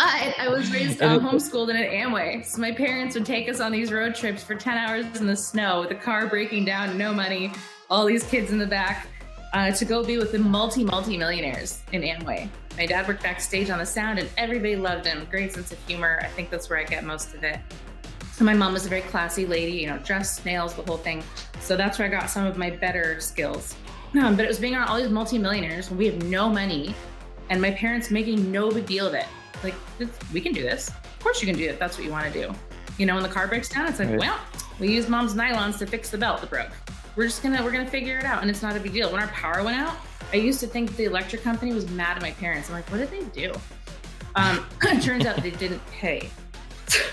But I was raised um, homeschooled in an Amway. So my parents would take us on these road trips for 10 hours in the snow with the car breaking down, no money, all these kids in the back uh, to go be with the multi, multi millionaires in Amway. My dad worked backstage on the sound and everybody loved him. Great sense of humor. I think that's where I get most of it. And my mom was a very classy lady, you know, dress, nails, the whole thing. So that's where I got some of my better skills. Um, but it was being around all these multi-millionaires when we have no money and my parents making no big deal of it. Like, we can do this. Of course you can do it. That's what you want to do. You know, when the car breaks down, it's like, right. well, we use mom's nylons to fix the belt that broke. We're just gonna, we're gonna figure it out. And it's not a big deal. When our power went out, I used to think the electric company was mad at my parents. I'm like, what did they do? Um, it turns out they didn't pay.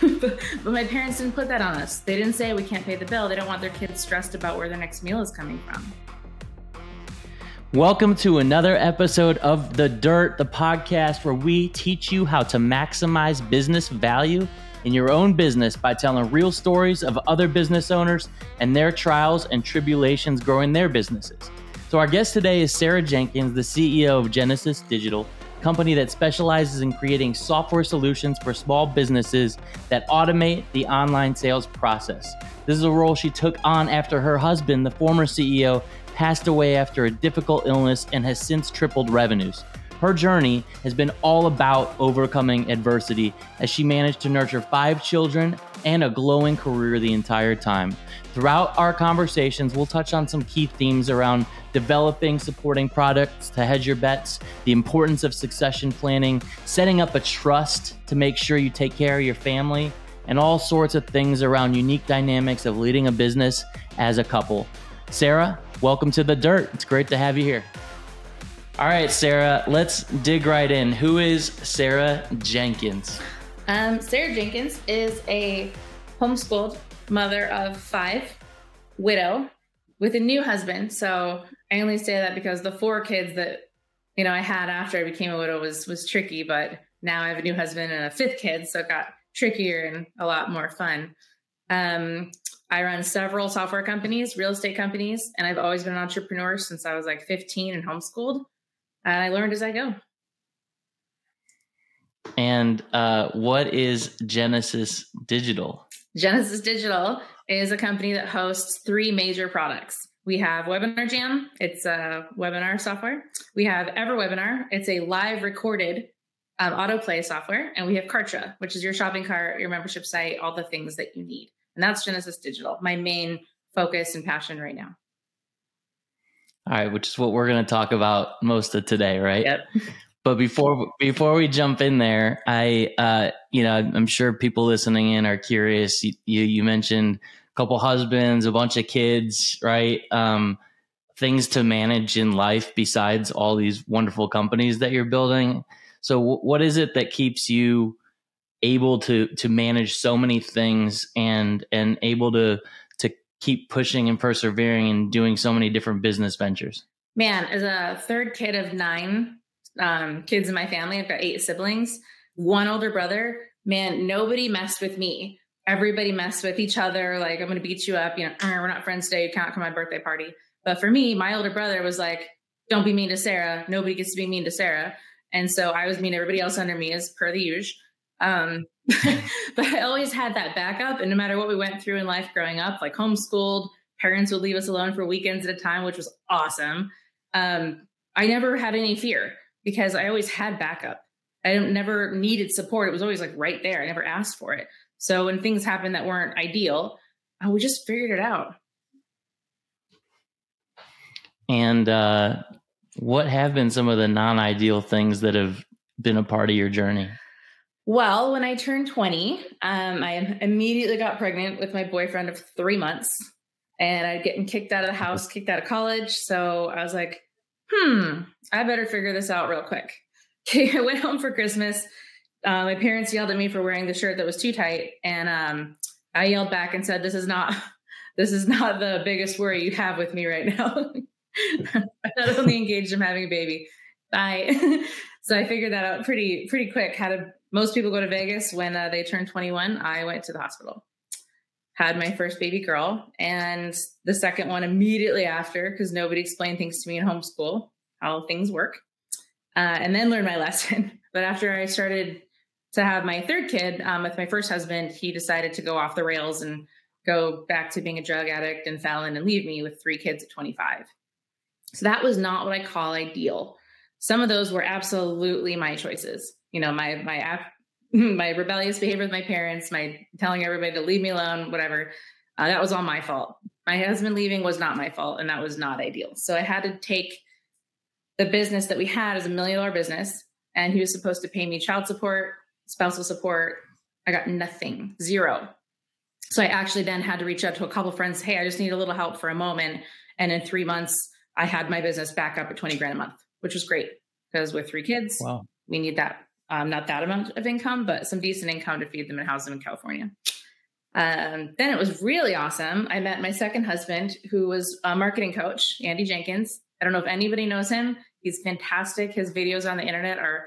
but, but my parents didn't put that on us. They didn't say we can't pay the bill. They don't want their kids stressed about where their next meal is coming from. Welcome to another episode of The Dirt, the podcast where we teach you how to maximize business value in your own business by telling real stories of other business owners and their trials and tribulations growing their businesses. So, our guest today is Sarah Jenkins, the CEO of Genesis Digital, company that specializes in creating software solutions for small businesses that automate the online sales process. This is a role she took on after her husband, the former CEO, passed away after a difficult illness and has since tripled revenues. Her journey has been all about overcoming adversity as she managed to nurture five children and a glowing career the entire time. Throughout our conversations, we'll touch on some key themes around developing supporting products to hedge your bets, the importance of succession planning, setting up a trust to make sure you take care of your family, and all sorts of things around unique dynamics of leading a business as a couple. Sarah, welcome to the dirt. It's great to have you here. All right, Sarah, let's dig right in. Who is Sarah Jenkins? Um, Sarah Jenkins is a homeschooled mother of five, widow with a new husband. So I only say that because the four kids that you know I had after I became a widow was was tricky, but now I have a new husband and a fifth kid, so it got trickier and a lot more fun. Um, I run several software companies, real estate companies, and I've always been an entrepreneur since I was like 15 and homeschooled and I learned as I go. And uh, what is Genesis Digital? Genesis Digital is a company that hosts three major products. We have Webinar Jam, it's a webinar software. We have EverWebinar, it's a live recorded um, autoplay software. And we have Kartra, which is your shopping cart, your membership site, all the things that you need. And that's Genesis Digital, my main focus and passion right now. All right, which is what we're going to talk about most of today, right? Yep. But before before we jump in there, I uh, you know I'm sure people listening in are curious. You you mentioned a couple husbands, a bunch of kids, right? Um, things to manage in life besides all these wonderful companies that you're building. So, what is it that keeps you able to to manage so many things and and able to to keep pushing and persevering and doing so many different business ventures? Man, as a third kid of nine um, kids in my family, I've got eight siblings, one older brother. Man, nobody messed with me. Everybody messed with each other. Like, I'm to beat you up. You know, we're not friends today. You can't come to my birthday party. But for me, my older brother was like, don't be mean to Sarah. Nobody gets to be mean to Sarah. And so I was mean to everybody else under me as per the usual. Um, but I always had that backup. And no matter what we went through in life growing up, like homeschooled, parents would leave us alone for weekends at a time, which was awesome. Um, I never had any fear because I always had backup. I never needed support. It was always like right there. I never asked for it. So when things happened that weren't ideal, uh, we just figured it out. And uh, what have been some of the non ideal things that have been a part of your journey? Well, when I turned 20, um, I immediately got pregnant with my boyfriend of three months and I'd getting kicked out of the house, kicked out of college. So I was like, hmm, I better figure this out real quick. Okay, I went home for Christmas. Uh, my parents yelled at me for wearing the shirt that was too tight. And um, I yelled back and said, this is not, this is not the biggest worry you have with me right now. I'm not only engaged, I'm having a baby. Bye. so I figured that out pretty, pretty quick, how to most people go to Vegas when uh, they turn 21. I went to the hospital, had my first baby girl, and the second one immediately after because nobody explained things to me in homeschool, how things work, uh, and then learned my lesson. but after I started to have my third kid um, with my first husband, he decided to go off the rails and go back to being a drug addict and felon and leave me with three kids at 25. So that was not what I call ideal. Some of those were absolutely my choices. You know, my my my rebellious behavior with my parents, my telling everybody to leave me alone, whatever. Uh, that was all my fault. My husband leaving was not my fault, and that was not ideal. So I had to take the business that we had as a million dollar business, and he was supposed to pay me child support, spousal support. I got nothing, zero. So I actually then had to reach out to a couple friends. Hey, I just need a little help for a moment. And in three months, I had my business back up at 20 grand a month, which was great because with three kids, wow. we need that, um, not that amount of income, but some decent income to feed them and house them in California. Um, then it was really awesome. I met my second husband, who was a marketing coach, Andy Jenkins. I don't know if anybody knows him. He's fantastic. His videos on the internet are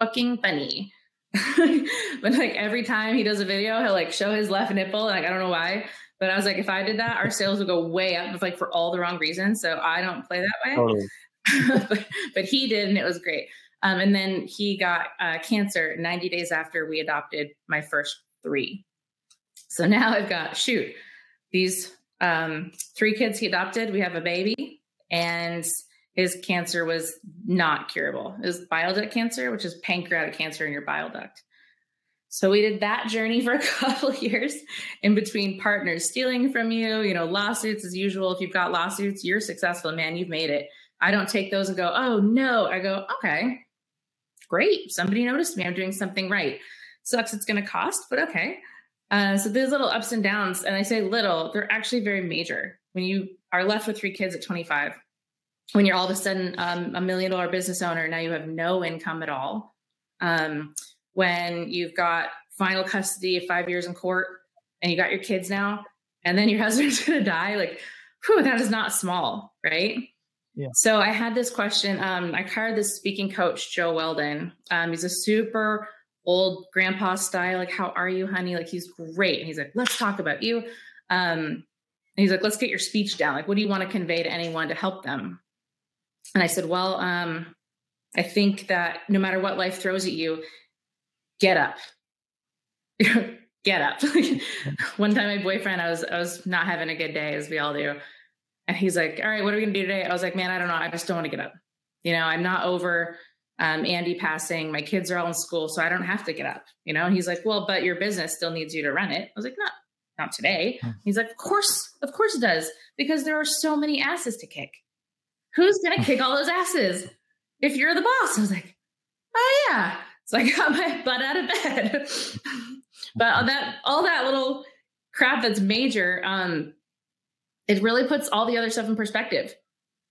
fucking funny. but like every time he does a video, he'll like show his left nipple. Like I don't know why, but I was like, if I did that, our sales would go way up, like for all the wrong reasons. So I don't play that way. Totally. but, but, he did, and it was great. Um, and then he got uh, cancer 90 days after we adopted my first three. So now I've got shoot these um, three kids he adopted. We have a baby, and his cancer was not curable. It was bile duct cancer, which is pancreatic cancer in your bile duct. So we did that journey for a couple years in between partners stealing from you, you know, lawsuits as usual. If you've got lawsuits, you're successful, man, you've made it. I don't take those and go, oh no. I go, okay, great. Somebody noticed me. I'm doing something right. Sucks it's going to cost, but okay. Uh, so there's little ups and downs. And I say little, they're actually very major. When you are left with three kids at 25, when you're all of a sudden um, a million dollar business owner, now you have no income at all. Um, when you've got final custody of five years in court and you got your kids now, and then your husband's going to die, like, whew, that is not small, right? So I had this question. Um, I hired this speaking coach, Joe Weldon. Um, he's a super old grandpa style. Like, how are you, honey? Like, he's great. And he's like, let's talk about you. Um, he's like, let's get your speech down. Like, what do you want to convey to anyone to help them? And I said, Well, um, I think that no matter what life throws at you, get up. get up. One time my boyfriend, I was I was not having a good day, as we all do. And he's like, All right, what are we gonna do today? I was like, Man, I don't know. I just don't want to get up. You know, I'm not over um, Andy passing. My kids are all in school, so I don't have to get up. You know, and he's like, Well, but your business still needs you to run it. I was like, Not not today. Hmm. He's like, Of course, of course it does, because there are so many asses to kick who's gonna kick all those asses if you're the boss? I was like, oh yeah. So I got my butt out of bed. but all that all that little crap that's major, um, it really puts all the other stuff in perspective.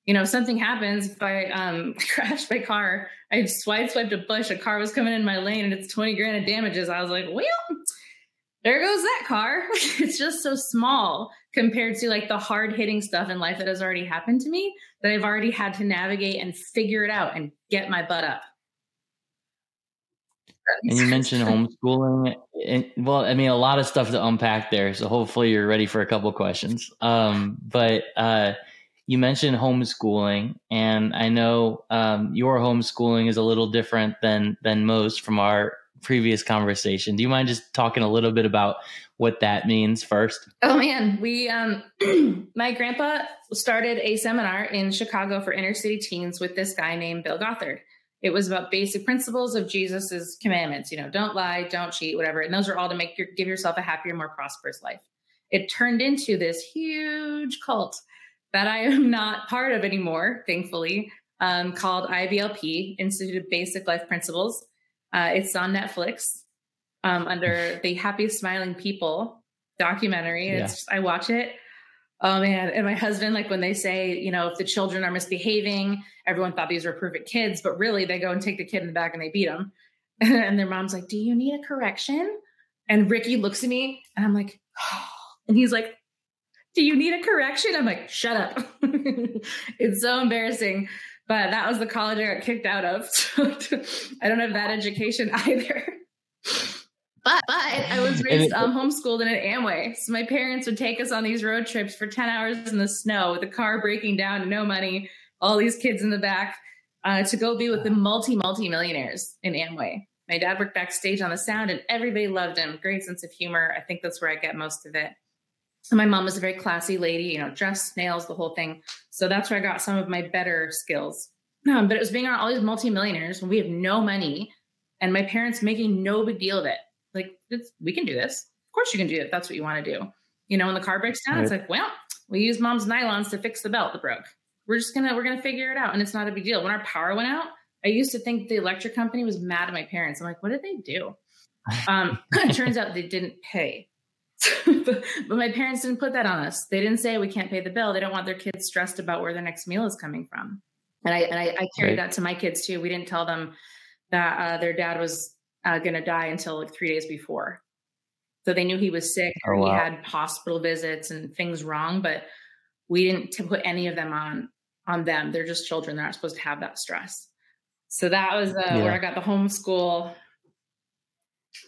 You know, something happens if I um, crash my car, I swipe swiped a bush, a car was coming in my lane and it's 20 grand of damages. I was like, well, there goes that car. it's just so small compared to like the hard hitting stuff in life that has already happened to me that I've already had to navigate and figure it out and get my butt up. And you mentioned homeschooling. And, well, I mean, a lot of stuff to unpack there. So hopefully you're ready for a couple questions. Um, but uh, you mentioned homeschooling, and I know um, your homeschooling is a little different than than most from our previous conversation. Do you mind just talking a little bit about what that means first? Oh man, we um my grandpa started a seminar in Chicago for inner city teens with this guy named Bill Gothard. It was about basic principles of Jesus's commandments, you know, don't lie, don't cheat, whatever. And those are all to make your give yourself a happier, more prosperous life. It turned into this huge cult that I am not part of anymore, thankfully, um, called IBLP, Institute of Basic Life Principles uh, it's on Netflix um, under the Happy Smiling People documentary. It's yeah. I watch it. Um, oh man! And my husband, like when they say, you know, if the children are misbehaving, everyone thought these were perfect kids, but really they go and take the kid in the back and they beat them. and their mom's like, "Do you need a correction?" And Ricky looks at me, and I'm like, oh. and he's like, "Do you need a correction?" I'm like, "Shut up!" it's so embarrassing but that was the college I got kicked out of. So I don't have that education either. But, but I was raised um, homeschooled in an Amway. So my parents would take us on these road trips for 10 hours in the snow with the car breaking down and no money, all these kids in the back uh, to go be with the multi, multi millionaires in Amway. My dad worked backstage on the sound and everybody loved him. Great sense of humor. I think that's where I get most of it. And my mom was a very classy lady, you know, dress, nails, the whole thing. So that's where I got some of my better skills. Um, but it was being around all these multimillionaires when we have no money and my parents making no big deal of it. Like, we can do this. Of course you can do it. That's what you want to do. You know, when the car breaks down, right. it's like, well, we use mom's nylons to fix the belt that broke. We're just gonna we're gonna figure it out, and it's not a big deal. When our power went out, I used to think the electric company was mad at my parents. I'm like, what did they do? Um, it turns out they didn't pay. but, but my parents didn't put that on us. They didn't say we can't pay the bill. They don't want their kids stressed about where their next meal is coming from. And I and I, I carried right. that to my kids too. We didn't tell them that uh, their dad was uh, going to die until like three days before. So they knew he was sick or oh, wow. he had hospital visits and things wrong, but we didn't to put any of them on on them. They're just children. They're not supposed to have that stress. So that was uh, yeah. where I got the homeschool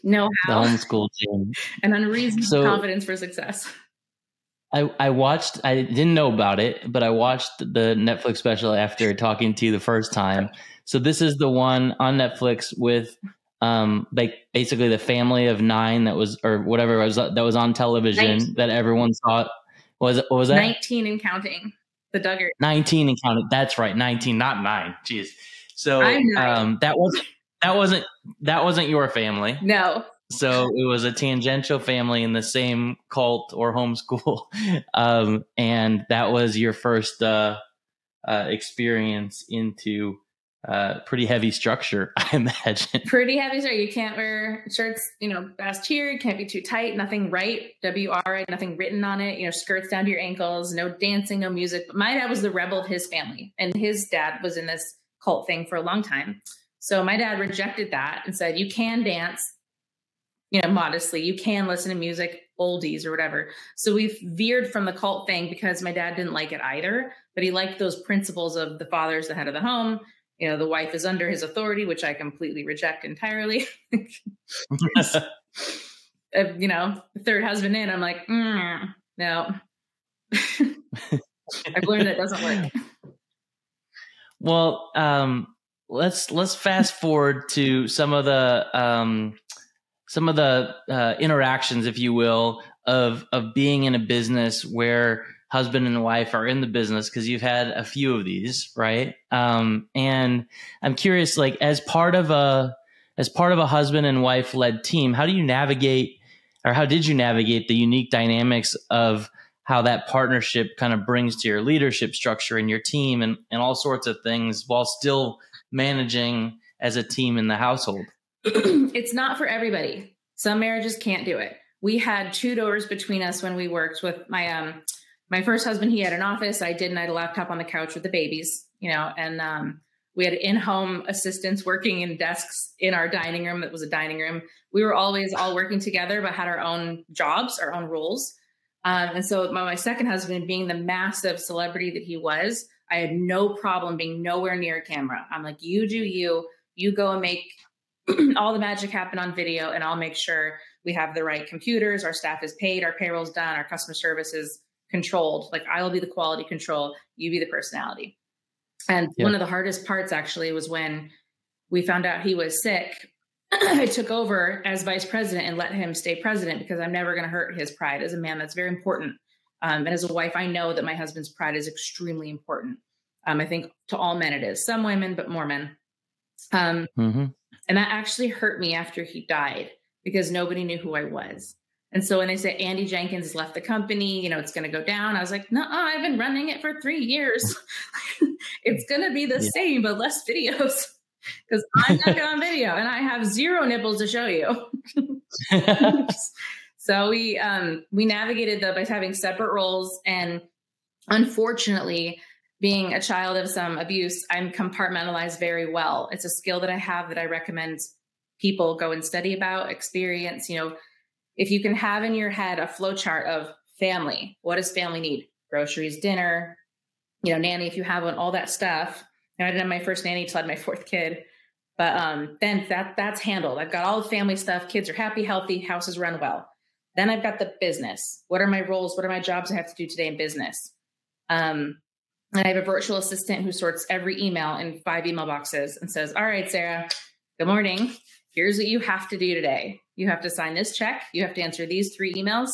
know how the homeschool team and unreasonable so, confidence for success. I, I watched I didn't know about it, but I watched the Netflix special after talking to you the first time. So this is the one on Netflix with um like basically the family of nine that was or whatever was that was on television 19. that everyone saw. Was it was that? 19 and counting. The Duggar 19 and counting. That's right. 19 not 9 jeez. So um that wasn't that wasn't that wasn't your family. No. So it was a tangential family in the same cult or homeschool um and that was your first uh uh experience into uh, pretty heavy structure, I imagine. Pretty heavy structure. You can't wear shirts, you know, ass cheer, can't be too tight, nothing right, WR, nothing written on it, you know, skirts down to your ankles, no dancing, no music. But my dad was the rebel of his family, and his dad was in this cult thing for a long time. So my dad rejected that and said, You can dance, you know, modestly, you can listen to music, oldies or whatever. So we've veered from the cult thing because my dad didn't like it either, but he liked those principles of the father's the head of the home you know the wife is under his authority which i completely reject entirely. Uh, you know third husband in i'm like mm, no. I've learned that doesn't work. Well um let's let's fast forward to some of the um some of the uh, interactions if you will of of being in a business where husband and wife are in the business because you've had a few of these, right? Um, and I'm curious, like as part of a as part of a husband and wife led team, how do you navigate, or how did you navigate the unique dynamics of how that partnership kind of brings to your leadership structure and your team and, and all sorts of things while still managing as a team in the household? it's not for everybody. Some marriages can't do it. We had two doors between us when we worked with my um my first husband, he had an office. I didn't. I had a laptop on the couch with the babies, you know, and um, we had in-home assistants working in desks in our dining room. That was a dining room. We were always all working together, but had our own jobs, our own roles. Um, and so my, my second husband, being the massive celebrity that he was, I had no problem being nowhere near a camera. I'm like, you do you. You go and make all the magic happen on video, and I'll make sure we have the right computers. Our staff is paid. Our payroll's done. Our customer service is controlled. Like I will be the quality control, you be the personality. And yeah. one of the hardest parts actually was when we found out he was sick. I took over as vice president and let him stay president because I'm never going to hurt his pride as a man. That's very important. Um, and as a wife, I know that my husband's pride is extremely important. Um, I think to all men it is, some women, but more men. Um, mm-hmm. And that actually hurt me after he died because nobody knew who I was. And so when they say Andy Jenkins has left the company, you know, it's going to go down, I was like, no, I've been running it for three years. it's going to be the yeah. same, but less videos because I'm not on video and I have zero nipples to show you. so we um, we navigated that by having separate roles, and unfortunately, being a child of some abuse, I'm compartmentalized very well. It's a skill that I have that I recommend people go and study about, experience. You know if you can have in your head a flow chart of family, what does family need? Groceries, dinner, you know, nanny, if you have one, all that stuff. And I didn't have my first nanny till I had my fourth kid. But um, then that that's handled. I've got all the family stuff. Kids are happy, healthy, houses run well. Then I've got the business. What are my roles? What are my jobs I have to do today in business? Um, and I have a virtual assistant who sorts every email in five email boxes and says, All right, Sarah, good morning here's what you have to do today. You have to sign this check. You have to answer these three emails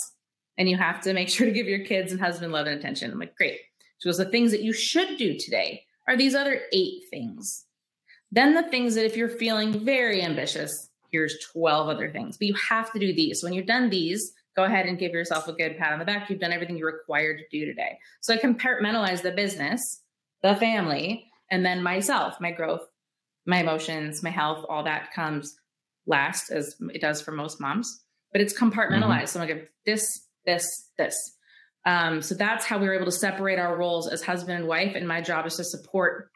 and you have to make sure to give your kids and husband love and attention. I'm like, great. She goes, the things that you should do today are these other eight things. Then the things that if you're feeling very ambitious, here's 12 other things, but you have to do these. When you've done these, go ahead and give yourself a good pat on the back. You've done everything you're required to do today. So I compartmentalize the business, the family, and then myself, my growth, my emotions, my health, all that comes last as it does for most moms, but it's compartmentalized. Mm-hmm. So I'm like, this, this, this. Um, so that's how we were able to separate our roles as husband and wife. And my job is to support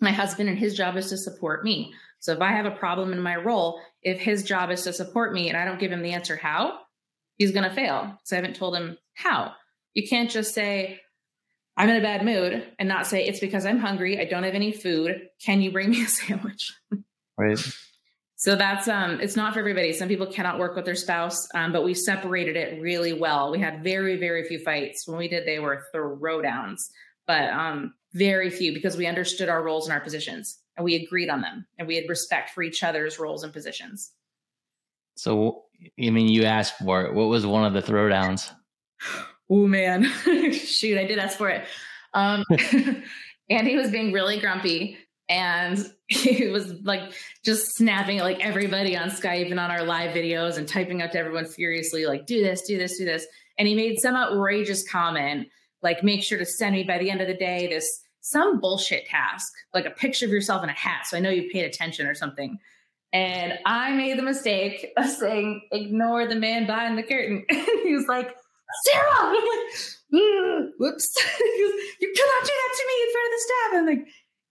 my husband, and his job is to support me. So if I have a problem in my role, if his job is to support me and I don't give him the answer how, he's going to fail. So I haven't told him how. You can't just say, I'm in a bad mood and not say, it's because I'm hungry. I don't have any food. Can you bring me a sandwich? Right. So that's um it's not for everybody. Some people cannot work with their spouse, um, but we separated it really well. We had very, very few fights. When we did, they were throwdowns, but um very few because we understood our roles and our positions and we agreed on them and we had respect for each other's roles and positions. So I mean you asked for it. What was one of the throwdowns? Oh man. Shoot, I did ask for it. Um Andy was being really grumpy and he was like just snapping at like everybody on Skype and on our live videos and typing out to everyone furiously, like, do this, do this, do this. And he made some outrageous comment, like, make sure to send me by the end of the day this some bullshit task, like a picture of yourself in a hat. So I know you paid attention or something. And I made the mistake of saying, ignore the man behind the curtain. And he was like, Sarah! I'm like, whoops. you cannot do that to me in front of the staff. And I'm like,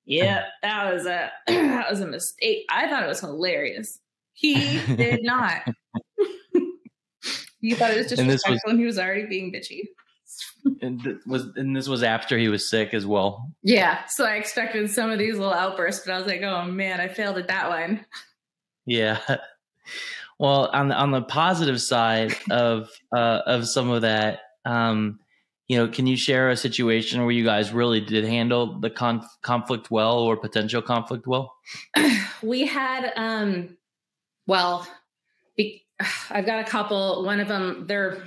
yeah, that was a that was a mistake. I thought it was hilarious. He did not. he thought it was just and was, and he was already being bitchy. And th- was and this was after he was sick as well. Yeah, so I expected some of these little outbursts, but I was like, oh man, I failed at that one. Yeah. Well, on the on the positive side of uh, of some of that, um, you know, can you share a situation where you guys really did handle the conf- conflict well or potential conflict well? we had, um, well, be- I've got a couple. One of them, they're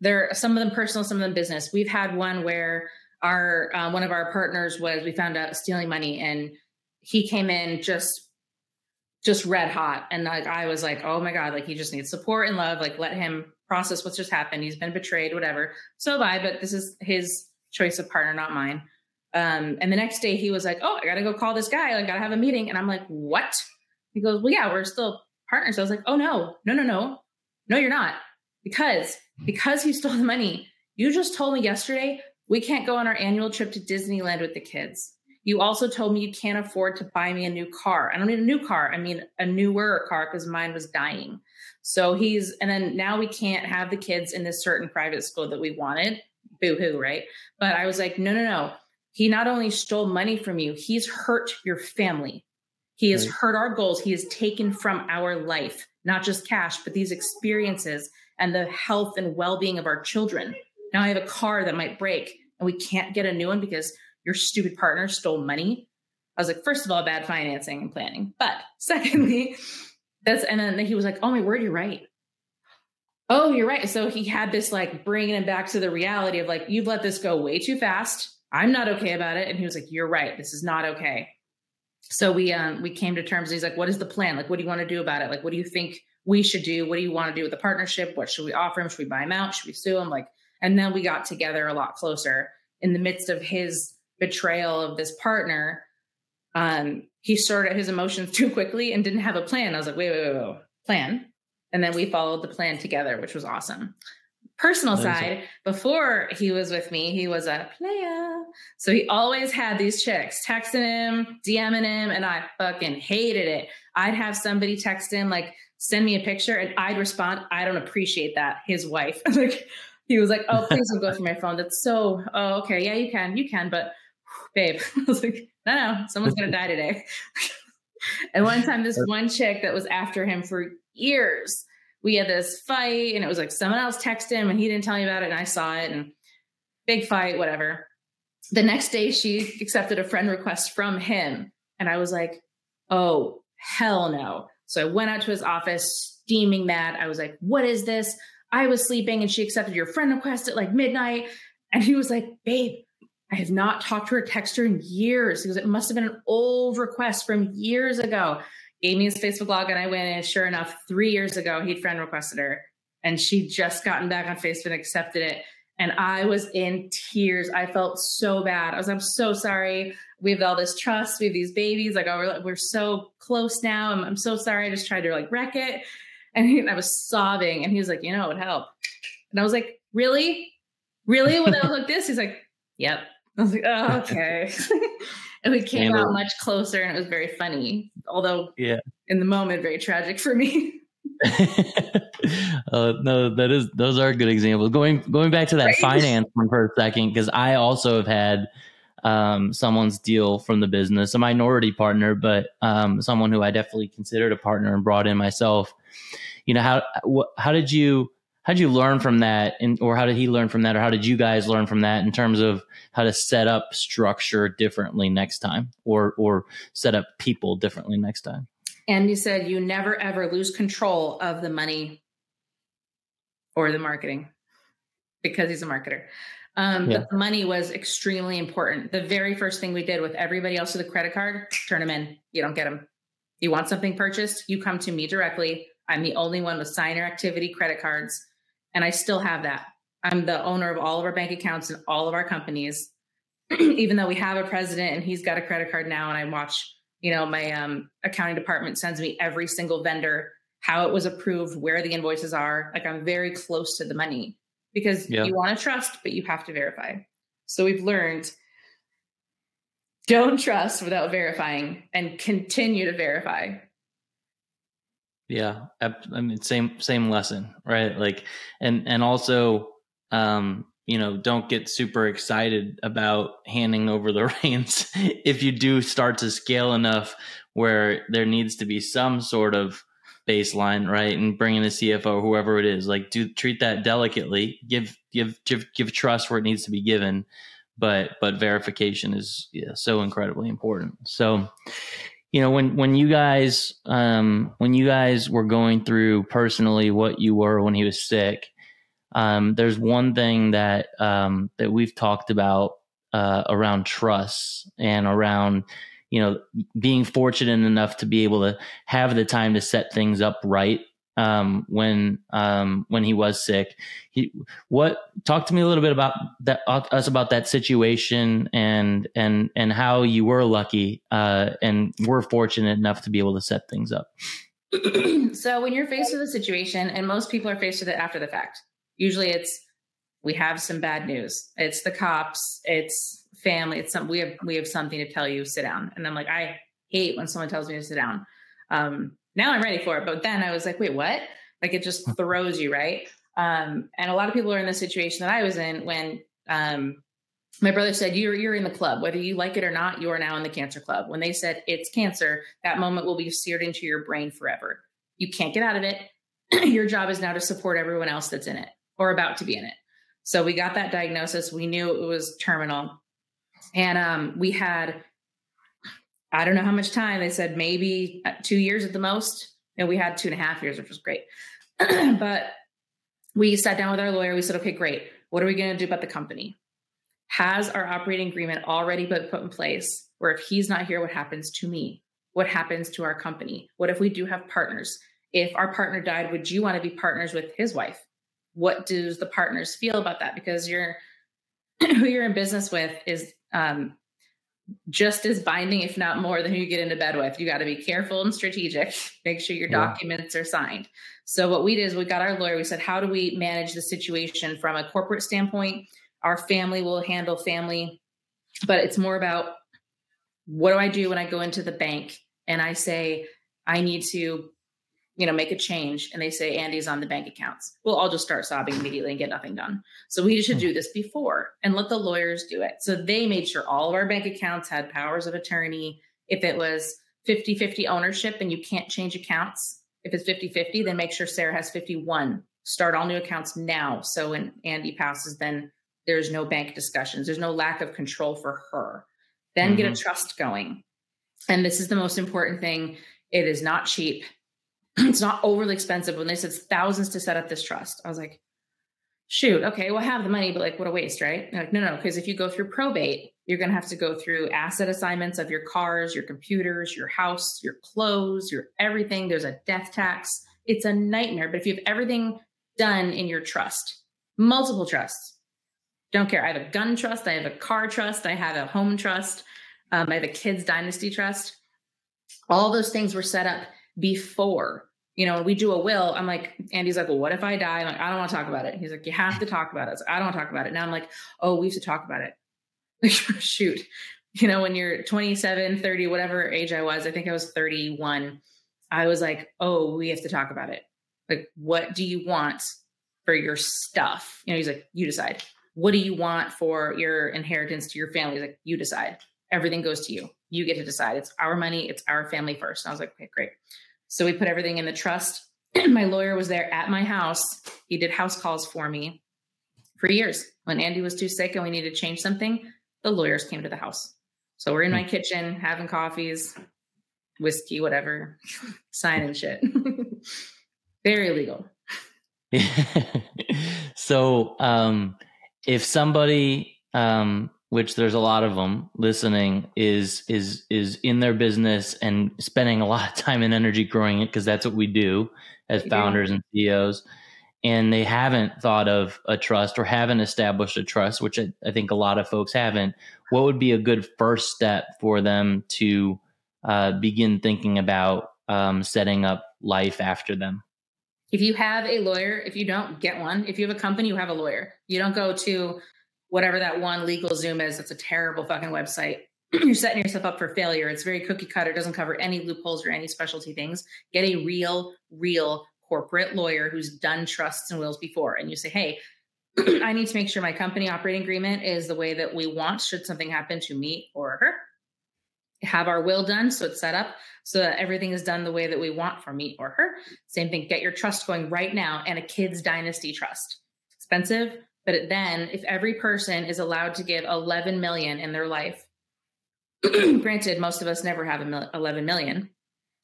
they're some of them personal, some of them business. We've had one where our uh, one of our partners was we found out stealing money, and he came in just just red hot, and like I was like, oh my god, like he just needs support and love. Like let him process what's just happened. He's been betrayed, whatever. So have I, but this is his choice of partner, not mine. Um, and the next day he was like, Oh, I gotta go call this guy. I gotta have a meeting. And I'm like, What? He goes, Well, yeah, we're still partners. I was like, Oh no, no, no, no. No, you're not. Because because he stole the money, you just told me yesterday we can't go on our annual trip to Disneyland with the kids. You also told me you can't afford to buy me a new car. I don't need a new car. I mean a newer car because mine was dying. So he's, and then now we can't have the kids in this certain private school that we wanted. Boo hoo, right? But I was like, no, no, no. He not only stole money from you, he's hurt your family. He has right. hurt our goals. He has taken from our life, not just cash, but these experiences and the health and well being of our children. Now I have a car that might break and we can't get a new one because your stupid partner stole money. I was like, first of all, bad financing and planning. But secondly, that's and then he was like, "Oh my word, you're right." Oh, you're right. So he had this like bringing him back to the reality of like, you've let this go way too fast. I'm not okay about it. And he was like, "You're right. This is not okay." So we um we came to terms. He's like, "What is the plan? Like, what do you want to do about it? Like, what do you think we should do? What do you want to do with the partnership? What should we offer him? Should we buy him out? Should we sue him?" Like, and then we got together a lot closer in the midst of his betrayal of this partner um, he sorted his emotions too quickly and didn't have a plan. I was like, wait, wait, wait, wait, plan. And then we followed the plan together, which was awesome. Personal side, before he was with me, he was a player. So he always had these chicks texting him, DMing him, and I fucking hated it. I'd have somebody text him, like, send me a picture, and I'd respond, I don't appreciate that. His wife. like, he was like, oh, please don't go through my phone. That's so, oh, okay. Yeah, you can, you can, but babe. I was like, no, no, someone's gonna die today. and one time, this one chick that was after him for years, we had this fight, and it was like someone else texted him, and he didn't tell me about it, and I saw it, and big fight, whatever. The next day, she accepted a friend request from him, and I was like, oh hell no! So I went out to his office, steaming mad. I was like, What is this? I was sleeping and she accepted your friend request at like midnight. And he was like, Babe, I have not talked to her text her in years. because It must have been an old request from years ago. Gave me his Facebook log and I went in. Sure enough, three years ago, he'd friend requested her and she'd just gotten back on Facebook and accepted it. And I was in tears. I felt so bad. I was, I'm so sorry. We have all this trust. We have these babies. Like, oh, we're, we're so close now. I'm, I'm so sorry. I just tried to like wreck it. And, he, and I was sobbing. And he was like, you know, it would help. And I was like, really? Really? Would that look this? He's like, yep. I was like, oh, okay. and we came out much closer and it was very funny. Although, yeah, in the moment, very tragic for me. uh, no, that is those are good examples. Going going back to that right. finance one for a second, because I also have had um, someone's deal from the business, a minority partner, but um, someone who I definitely considered a partner and brought in myself. You know how wh- how did you how did you learn from that, and or how did he learn from that, or how did you guys learn from that in terms of how to set up structure differently next time, or or set up people differently next time? And you said you never ever lose control of the money or the marketing because he's a marketer. Um, yeah. the money was extremely important. The very first thing we did with everybody else with a credit card, turn them in. You don't get them. You want something purchased, you come to me directly. I'm the only one with signer activity credit cards, and I still have that. I'm the owner of all of our bank accounts and all of our companies. Even though we have a president and he's got a credit card now, and I watch you know my um, accounting department sends me every single vendor how it was approved where the invoices are like i'm very close to the money because yeah. you want to trust but you have to verify so we've learned don't trust without verifying and continue to verify yeah i mean same same lesson right like and and also um you know, don't get super excited about handing over the reins if you do start to scale enough where there needs to be some sort of baseline, right? And bringing a CFO, whoever it is, like do treat that delicately. Give give give give trust where it needs to be given, but but verification is yeah, so incredibly important. So, you know, when when you guys um when you guys were going through personally what you were when he was sick um, there's one thing that um, that we've talked about uh, around trust and around you know being fortunate enough to be able to have the time to set things up right um, when um, when he was sick. He, what talk to me a little bit about that uh, us about that situation and and and how you were lucky uh, and were fortunate enough to be able to set things up. so when you're faced with a situation, and most people are faced with it after the fact, Usually it's we have some bad news. It's the cops, it's family, it's some we have we have something to tell you, sit down. And I'm like, I hate when someone tells me to sit down. Um, now I'm ready for it. But then I was like, wait, what? Like it just throws you, right? Um, and a lot of people are in the situation that I was in when um, my brother said, you're, you're in the club, whether you like it or not, you are now in the cancer club. When they said it's cancer, that moment will be seared into your brain forever. You can't get out of it. your job is now to support everyone else that's in it or about to be in it. So we got that diagnosis. We knew it was terminal. And um, we had, I don't know how much time. They said maybe uh, two years at the most. And we had two and a half years, which was great. but we sat down with our lawyer. We said, okay, great. What are we going to do about the company? Has our operating agreement already been put in place? Where if he's not here, what happens to me? What happens to our company? What if we do have partners? If our partner died, would you want to be partners with his wife? what does the partners feel about that because you're who you're in business with is um, just as binding if not more than who you get into bed with. You got to be careful and strategic. Make sure your yeah. documents are signed. So what we did is we got our lawyer we said how do we manage the situation from a corporate standpoint? Our family will handle family but it's more about what do i do when i go into the bank and i say i need to you know, make a change and they say Andy's on the bank accounts, we'll all just start sobbing immediately and get nothing done. So we should do this before and let the lawyers do it. So they made sure all of our bank accounts had powers of attorney. If it was 50 50 ownership and you can't change accounts, if it's 50 50, then make sure Sarah has 51. Start all new accounts now. So when Andy passes, then there's no bank discussions, there's no lack of control for her. Then mm-hmm. get a mm-hmm. trust going. And this is the most important thing. It is not cheap it's not overly expensive. When they said thousands to set up this trust, I was like, shoot, okay, well, I have the money, but like, what a waste, right? like, no, no, because if you go through probate, you're going to have to go through asset assignments of your cars, your computers, your house, your clothes, your everything. There's a death tax. It's a nightmare. But if you have everything done in your trust, multiple trusts, don't care. I have a gun trust, I have a car trust, I have a home trust, um, I have a kids dynasty trust. All those things were set up before. You know, we do a will. I'm like, Andy's like, well, what if I die? I'm like, I don't want to talk about it. He's like, you have to talk about it. I, I don't want to talk about it. Now I'm like, oh, we have to talk about it. shoot you know when you're 27 30 whatever age i was i think i was 31 i was like oh we have to talk about it like what do you want for your stuff you know he's like you decide what do you want for your inheritance to your family he's like you decide everything goes to you you get to decide it's our money it's our family first and i was like okay great so we put everything in the trust my lawyer was there at my house he did house calls for me for years when andy was too sick and we needed to change something the lawyers came to the house. So we're in my hmm. kitchen having coffees, whiskey, whatever, signing shit. Very illegal. so um, if somebody um, which there's a lot of them listening is is is in their business and spending a lot of time and energy growing it because that's what we do as founders and CEOs and they haven't thought of a trust or haven't established a trust, which I, I think a lot of folks haven't, what would be a good first step for them to uh, begin thinking about um, setting up life after them? If you have a lawyer, if you don't get one, if you have a company, you have a lawyer. You don't go to whatever that one legal Zoom is. That's a terrible fucking website. You're setting yourself up for failure. It's very cookie cutter, doesn't cover any loopholes or any specialty things. Get a real, real corporate lawyer who's done trusts and wills before and you say hey i need to make sure my company operating agreement is the way that we want should something happen to me or her have our will done so it's set up so that everything is done the way that we want for me or her same thing get your trust going right now and a kids dynasty trust expensive but then if every person is allowed to give 11 million in their life granted most of us never have 11 million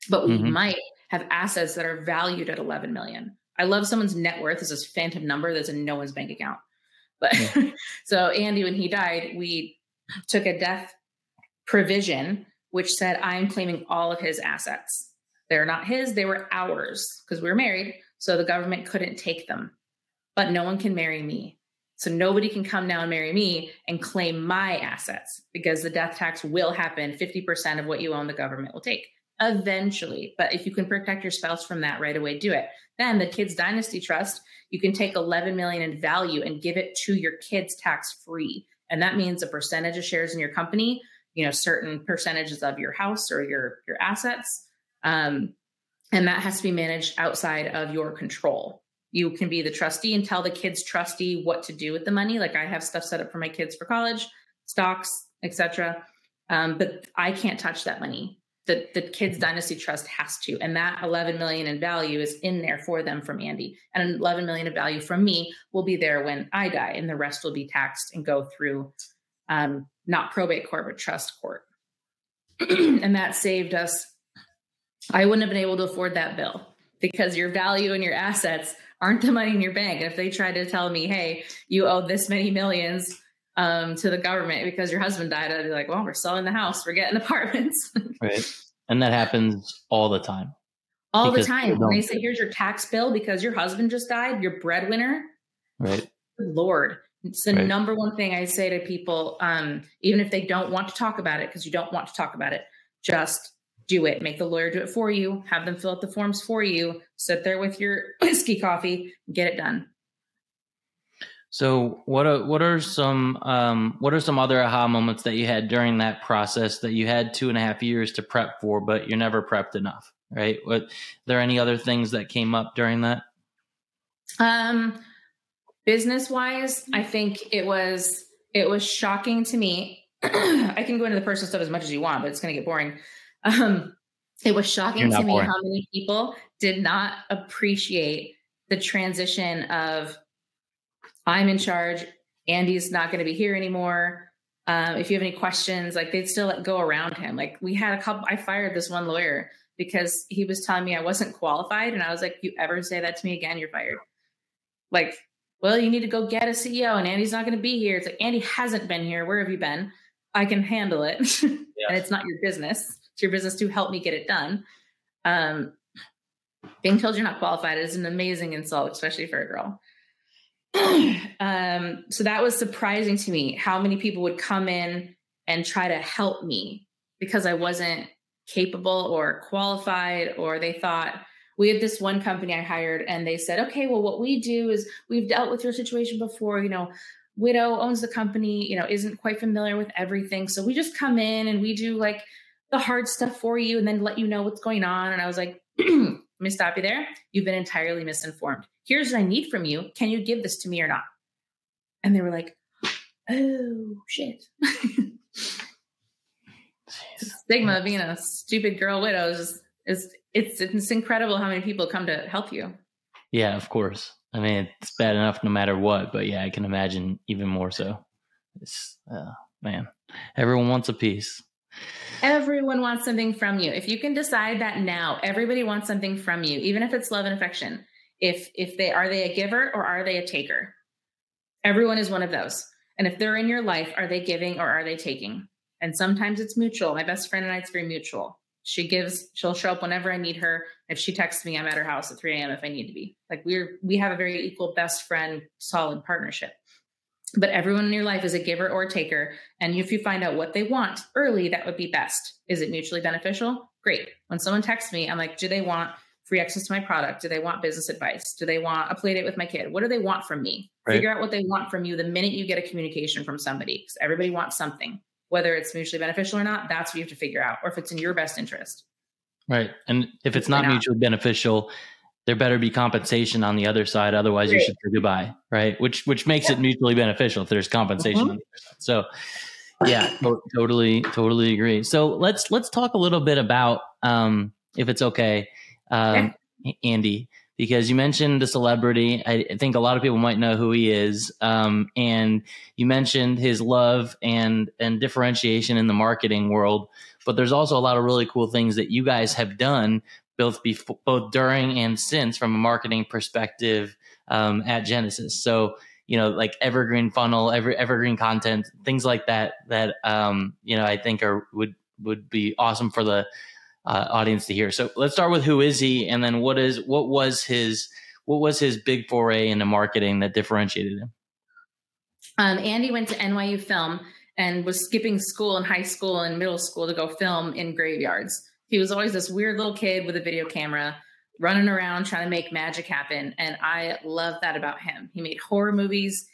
but we mm-hmm. might have assets that are valued at 11 million. I love someone's net worth is this phantom number that's in no one's bank account. But yeah. so Andy, when he died, we took a death provision which said I'm claiming all of his assets. They're not his, they were ours because we were married. So the government couldn't take them. But no one can marry me. So nobody can come now and marry me and claim my assets because the death tax will happen. 50% of what you own, the government will take eventually. But if you can protect your spouse from that right away, do it. Then the kids dynasty trust, you can take 11 million in value and give it to your kids tax free. And that means a percentage of shares in your company, you know, certain percentages of your house or your your assets. Um, and that has to be managed outside of your control. You can be the trustee and tell the kids trustee what to do with the money. Like I have stuff set up for my kids for college, stocks, etc. Um, but I can't touch that money the, the kids dynasty trust has to and that 11 million in value is in there for them from andy and 11 million of value from me will be there when i die and the rest will be taxed and go through um, not probate court but trust court and that saved us i wouldn't have been able to afford that bill because your value and your assets aren't the money in your bank and if they tried to tell me hey you owe this many millions um, to the government because your husband died. I'd be like, well, we're selling the house, we're getting apartments. right. And that happens all the time. All the time. When they say, here's your tax bill because your husband just died, your breadwinner. Right. Lord. It's the right. number one thing I say to people, um, even if they don't want to talk about it, because you don't want to talk about it, just do it. Make the lawyer do it for you. Have them fill out the forms for you. Sit there with your whiskey coffee, get it done. So what are what are some um, what are some other aha moments that you had during that process that you had two and a half years to prep for, but you're never prepped enough, right? What are there any other things that came up during that? Um, business wise, I think it was it was shocking to me. I can go into the personal stuff as much as you want, but it's going to get boring. Um, it was shocking to me boring. how many people did not appreciate the transition of I'm in charge. Andy's not going to be here anymore. Um, if you have any questions, like they'd still let go around him. Like we had a couple, I fired this one lawyer because he was telling me I wasn't qualified. And I was like, you ever say that to me again, you're fired. Like, well, you need to go get a CEO and Andy's not going to be here. It's like, Andy hasn't been here. Where have you been? I can handle it. Yeah. and it's not your business. It's your business to help me get it done. Um, being told you're not qualified is an amazing insult, especially for a girl. um, so that was surprising to me how many people would come in and try to help me because I wasn't capable or qualified, or they thought we had this one company I hired and they said, okay, well, what we do is we've dealt with your situation before, you know, widow owns the company, you know, isn't quite familiar with everything. So we just come in and we do like the hard stuff for you and then let you know what's going on. And I was like, let me stop you there. You've been entirely misinformed. Here's what I need from you. Can you give this to me or not? And they were like, oh, shit. Stigma of being a stupid girl widow is, just, is it's, it's incredible how many people come to help you. Yeah, of course. I mean, it's bad enough no matter what, but yeah, I can imagine even more so. It's, uh, man, everyone wants a piece. Everyone wants something from you. If you can decide that now, everybody wants something from you, even if it's love and affection. If if they are they a giver or are they a taker? Everyone is one of those. And if they're in your life, are they giving or are they taking? And sometimes it's mutual. My best friend and I, it's very mutual. She gives, she'll show up whenever I need her. If she texts me, I'm at her house at 3 a.m. if I need to be. Like we're we have a very equal best friend, solid partnership but everyone in your life is a giver or a taker. And if you find out what they want early, that would be best. Is it mutually beneficial? Great. When someone texts me, I'm like, do they want free access to my product? Do they want business advice? Do they want a play date with my kid? What do they want from me? Right. Figure out what they want from you the minute you get a communication from somebody. Because everybody wants something. Whether it's mutually beneficial or not, that's what you have to figure out, or if it's in your best interest. Right. And if it's not, not mutually beneficial, there better be compensation on the other side. Otherwise, right. you should say goodbye, right? Which which makes yeah. it mutually beneficial if there's compensation. Mm-hmm. So, yeah, totally, totally agree. So let's let's talk a little bit about, um, if it's okay, um, yeah. Andy, because you mentioned the celebrity. I think a lot of people might know who he is, um, and you mentioned his love and and differentiation in the marketing world. But there's also a lot of really cool things that you guys have done both before, both during and since from a marketing perspective um, at Genesis. So you know, like evergreen funnel, every evergreen content, things like that. That um, you know, I think are would would be awesome for the uh, audience to hear. So let's start with who is he, and then what is what was his what was his big foray into marketing that differentiated him. Um, Andy went to NYU Film and was skipping school in high school and middle school to go film in graveyards he was always this weird little kid with a video camera running around trying to make magic happen. And I love that about him. He made horror movies.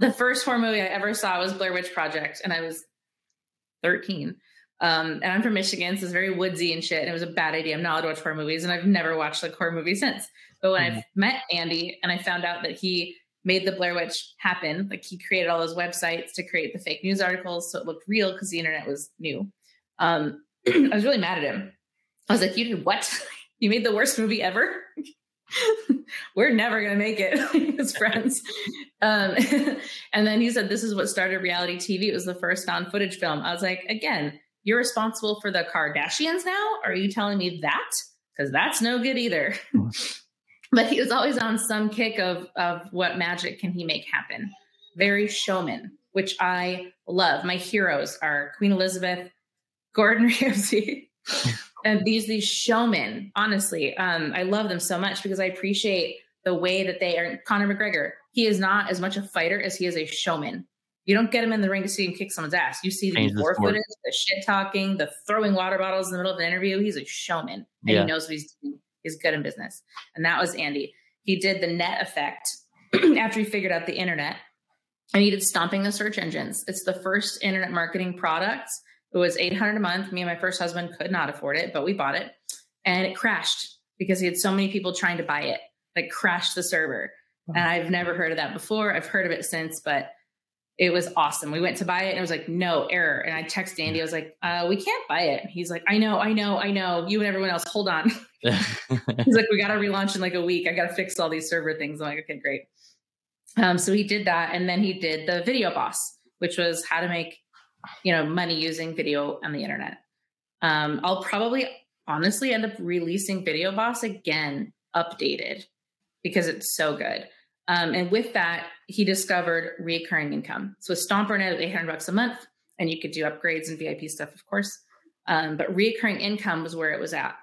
The first horror movie I ever saw was Blair Witch Project, and I was 13. Um, and I'm from Michigan, so it's very woodsy and shit. And it was a bad idea. I'm not allowed to watch horror movies, and I've never watched like horror movies since. But when mm-hmm. I met Andy and I found out that he made the Blair Witch happen, like he created all those websites to create the fake news articles so it looked real because the internet was new. Um, I was really mad at him. I was like, "You did what? you made the worst movie ever." We're never gonna make it as friends. Um, and then he said, "This is what started reality TV. It was the first found footage film." I was like, "Again, you're responsible for the Kardashians now? Are you telling me that? Because that's no good either." but he was always on some kick of of what magic can he make happen. Very showman, which I love. My heroes are Queen Elizabeth, Gordon Ramsay. and these these showmen, honestly, um, I love them so much because I appreciate the way that they are. Conor McGregor, he is not as much a fighter as he is a showman. You don't get him in the ring to see him kick someone's ass. You see the war footage, the shit talking, the throwing water bottles in the middle of the interview. He's a showman and yeah. he knows what he's doing. He's good in business. And that was Andy. He did the net effect after he figured out the internet. And he did stomping the search engines. It's the first internet marketing product it was 800 a month. Me and my first husband could not afford it, but we bought it and it crashed because he had so many people trying to buy it. Like crashed the server. And I've never heard of that before. I've heard of it since, but it was awesome. We went to buy it and it was like, no error. And I texted Andy, I was like, uh, we can't buy it. He's like, I know, I know, I know. You and everyone else, hold on. He's like, we got to relaunch in like a week. I got to fix all these server things. I'm like, okay, great. Um, so he did that. And then he did the video boss, which was how to make you know money using video on the internet um, i'll probably honestly end up releasing Video Boss again, updated, because it's so good. Um, and with that, he discovered recurring income. So with StomperNet at 800 bucks a month, and you could do upgrades and VIP stuff, of course. Um, but recurring income was where it was at.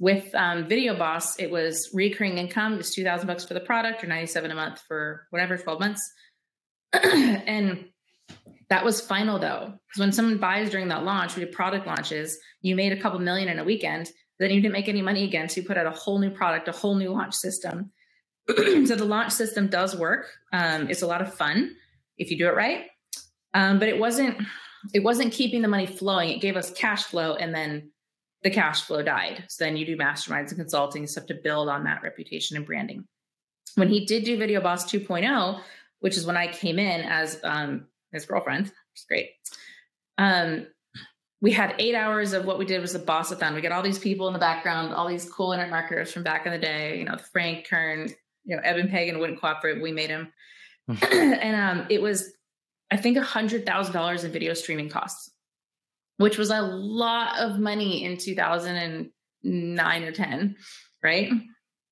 With um, Video Boss, it was recurring income. It was 2000 bucks for the product or 97 a month for whatever, 12 months. and that was final though. Because when someone buys during that launch, we did product launches, you made a couple million in a weekend, then you didn't make any money again. So you put out a whole new product, a whole new launch system. so the launch system does work. Um, it's a lot of fun if you do it right. Um, but it wasn't it wasn't keeping the money flowing. It gave us cash flow and then the cash flow died. So then you do masterminds and consulting stuff to build on that reputation and branding. When he did do Video Boss 2.0, which is when I came in as um, his girlfriend, which is great. Um, we had eight hours of what we did was the bossathon. We got all these people in the background, all these cool internet marketers from back in the day, you know, Frank Kern, you know, Eben Pagan wouldn't cooperate. We made him. Hmm. and um, it was, I think, a hundred thousand dollars in video streaming costs, which was a lot of money in 2009 or 10, right?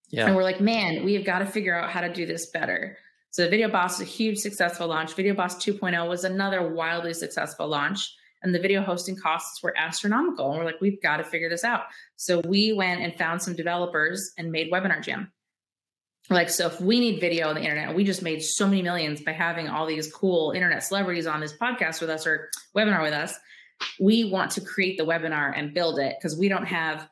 Yeah. And we're like, man, we have got to figure out how to do this better. So Video Boss is a huge successful launch. Video Boss 2.0 was another wildly successful launch. And the video hosting costs were astronomical. And we're like, we've got to figure this out. So we went and found some developers and made Webinar Jam. Like, so if we need video on the internet, we just made so many millions by having all these cool internet celebrities on this podcast with us or webinar with us. We want to create the webinar and build it because we don't have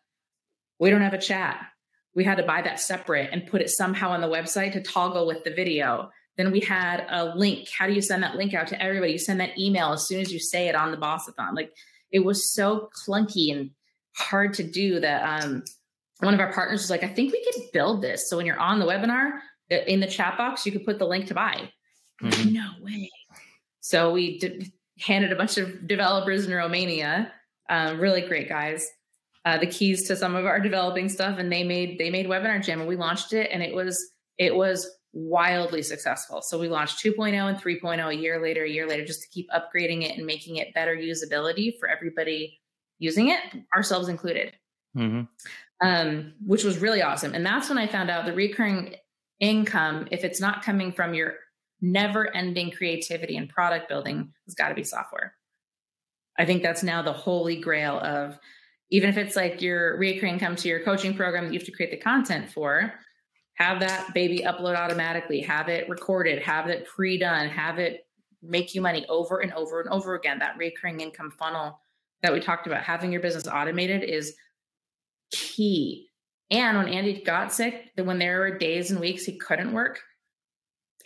we don't have a chat we had to buy that separate and put it somehow on the website to toggle with the video. Then we had a link. How do you send that link out to everybody? You send that email as soon as you say it on the bossathon. Like it was so clunky and hard to do that um, one of our partners was like, I think we could build this. So when you're on the webinar, in the chat box, you could put the link to buy. Mm-hmm. No way. So we did, handed a bunch of developers in Romania, um, really great guys, uh, the keys to some of our developing stuff and they made they made webinar jam and we launched it and it was it was wildly successful. So we launched 2.0 and 3.0 a year later a year later just to keep upgrading it and making it better usability for everybody using it ourselves included. Mm-hmm. um, which was really awesome. And that's when i found out the recurring income if it's not coming from your never ending creativity and product building has got to be software. I think that's now the holy grail of even if it's like your recurring income to your coaching program that you have to create the content for, have that baby upload automatically, have it recorded, have it pre done, have it make you money over and over and over again. That recurring income funnel that we talked about, having your business automated is key. And when Andy got sick, when there were days and weeks he couldn't work,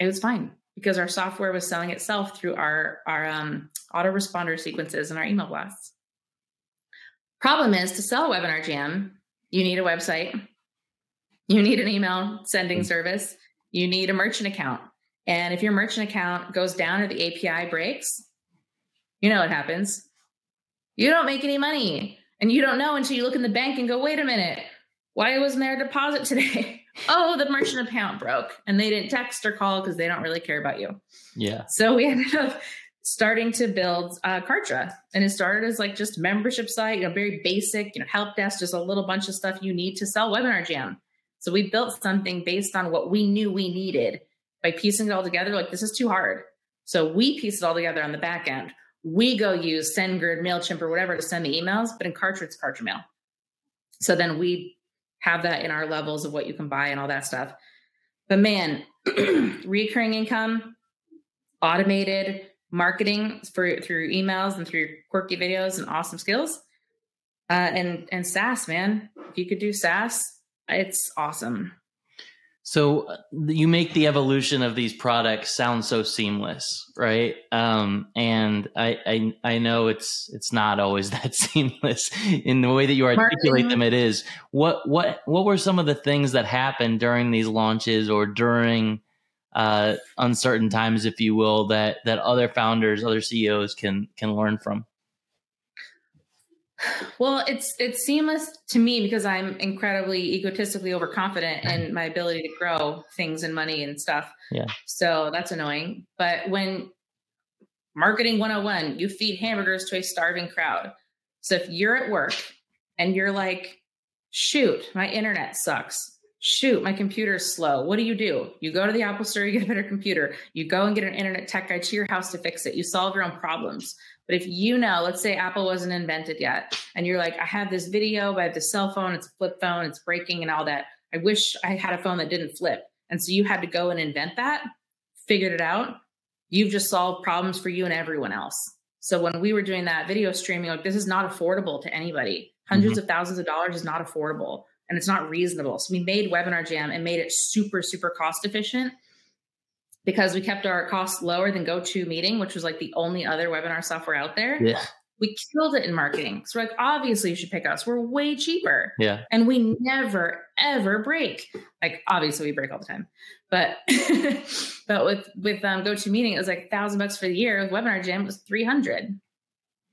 it was fine because our software was selling itself through our our um, autoresponder sequences and our email blasts. Problem is to sell a webinar jam, you need a website, you need an email sending mm. service, you need a merchant account. And if your merchant account goes down or the API breaks, you know what happens. You don't make any money. And you don't know until you look in the bank and go, wait a minute, why wasn't there a deposit today? oh, the merchant account broke. And they didn't text or call because they don't really care about you. Yeah. So we ended up starting to build uh, Kartra. And it started as like just membership site, you know, very basic, you know, help desk, just a little bunch of stuff you need to sell Webinar Jam. So we built something based on what we knew we needed by piecing it all together. Like this is too hard. So we piece it all together on the back end. We go use SendGrid, MailChimp, or whatever to send the emails, but in Kartra, it's Kartra Mail. So then we have that in our levels of what you can buy and all that stuff. But man, recurring income, automated, marketing for through emails and through quirky videos and awesome skills. Uh, and and SaaS, man, if you could do SaaS, it's awesome. So uh, you make the evolution of these products sound so seamless, right? Um, and I, I I know it's it's not always that seamless in the way that you articulate Marketing. them. It is. What what what were some of the things that happened during these launches or during uh, uncertain times, if you will, that that other founders, other CEOs can can learn from? Well, it's it's seamless to me because I'm incredibly egotistically overconfident in my ability to grow things and money and stuff. Yeah. So that's annoying. But when marketing 101, you feed hamburgers to a starving crowd. So if you're at work and you're like, shoot, my internet sucks. Shoot, my computer's slow. What do you do? You go to the Apple store, you get a better computer. You go and get an internet tech guy to your house to fix it. You solve your own problems. But if you know, let's say Apple wasn't invented yet, and you're like, I have this video, but I have this cell phone, it's a flip phone, it's breaking and all that. I wish I had a phone that didn't flip. And so you had to go and invent that, figured it out. You've just solved problems for you and everyone else. So when we were doing that video streaming, like this is not affordable to anybody. 100s mm-hmm. of thousands of dollars is not affordable and it's not reasonable. So we made Webinar Jam and made it super, super cost efficient because we kept our costs lower than GoToMeeting, which was like the only other webinar software out there. Yeah. We killed it in marketing. So like obviously you should pick us. We're way cheaper. Yeah. And we never ever break. Like obviously we break all the time. But but with with um GoToMeeting, it was like thousand bucks for the year. With Webinar Jam, it was 300.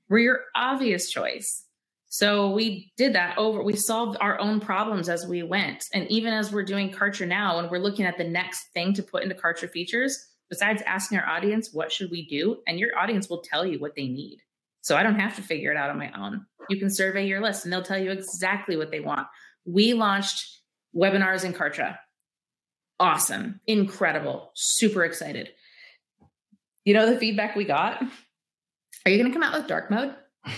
We're your obvious choice. So we did that over, we solved our own problems as we went. And even as we're doing Kartra now, and we're looking at the next thing to put into Kartra features, besides asking our audience, what should we do? And your audience will tell you what they need. So I don't have to figure it out on my own. You can survey your list and they'll tell you exactly what they want. We launched webinars in Kartra. Awesome, incredible, super excited. You know the feedback we got? Are you going to come out with dark mode?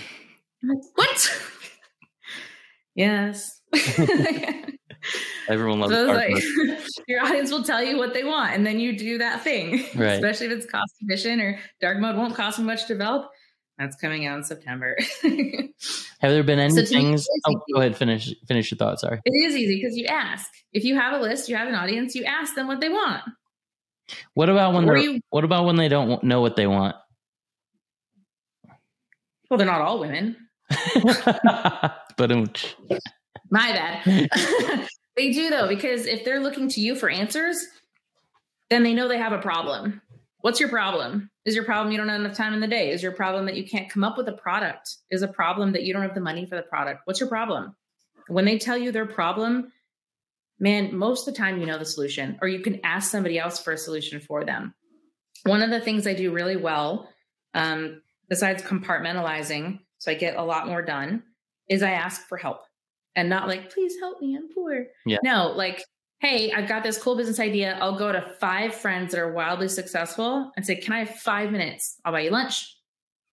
what? yes. Everyone loves so like, your audience will tell you what they want, and then you do that thing. Right. Especially if it's cost efficient or dark mode won't cost much to develop. That's coming out in September. Have there been any so things? Oh, go ahead. Finish finish your thought. Sorry. It is easy because you ask. If you have a list, you have an audience. You ask them what they want. What about when they What about when they don't know what they want? Well, they're not all women. but my bad. they do though, because if they're looking to you for answers, then they know they have a problem. What's your problem? Is your problem you don't have enough time in the day? Is your problem that you can't come up with a product? Is a problem that you don't have the money for the product? What's your problem? When they tell you their problem, man, most of the time you know the solution, or you can ask somebody else for a solution for them. One of the things I do really well, um, besides compartmentalizing, so I get a lot more done, is I ask for help and not like, please help me, I'm poor. Yeah. No, like, hey, I've got this cool business idea. I'll go to five friends that are wildly successful and say, can I have five minutes? I'll buy you lunch.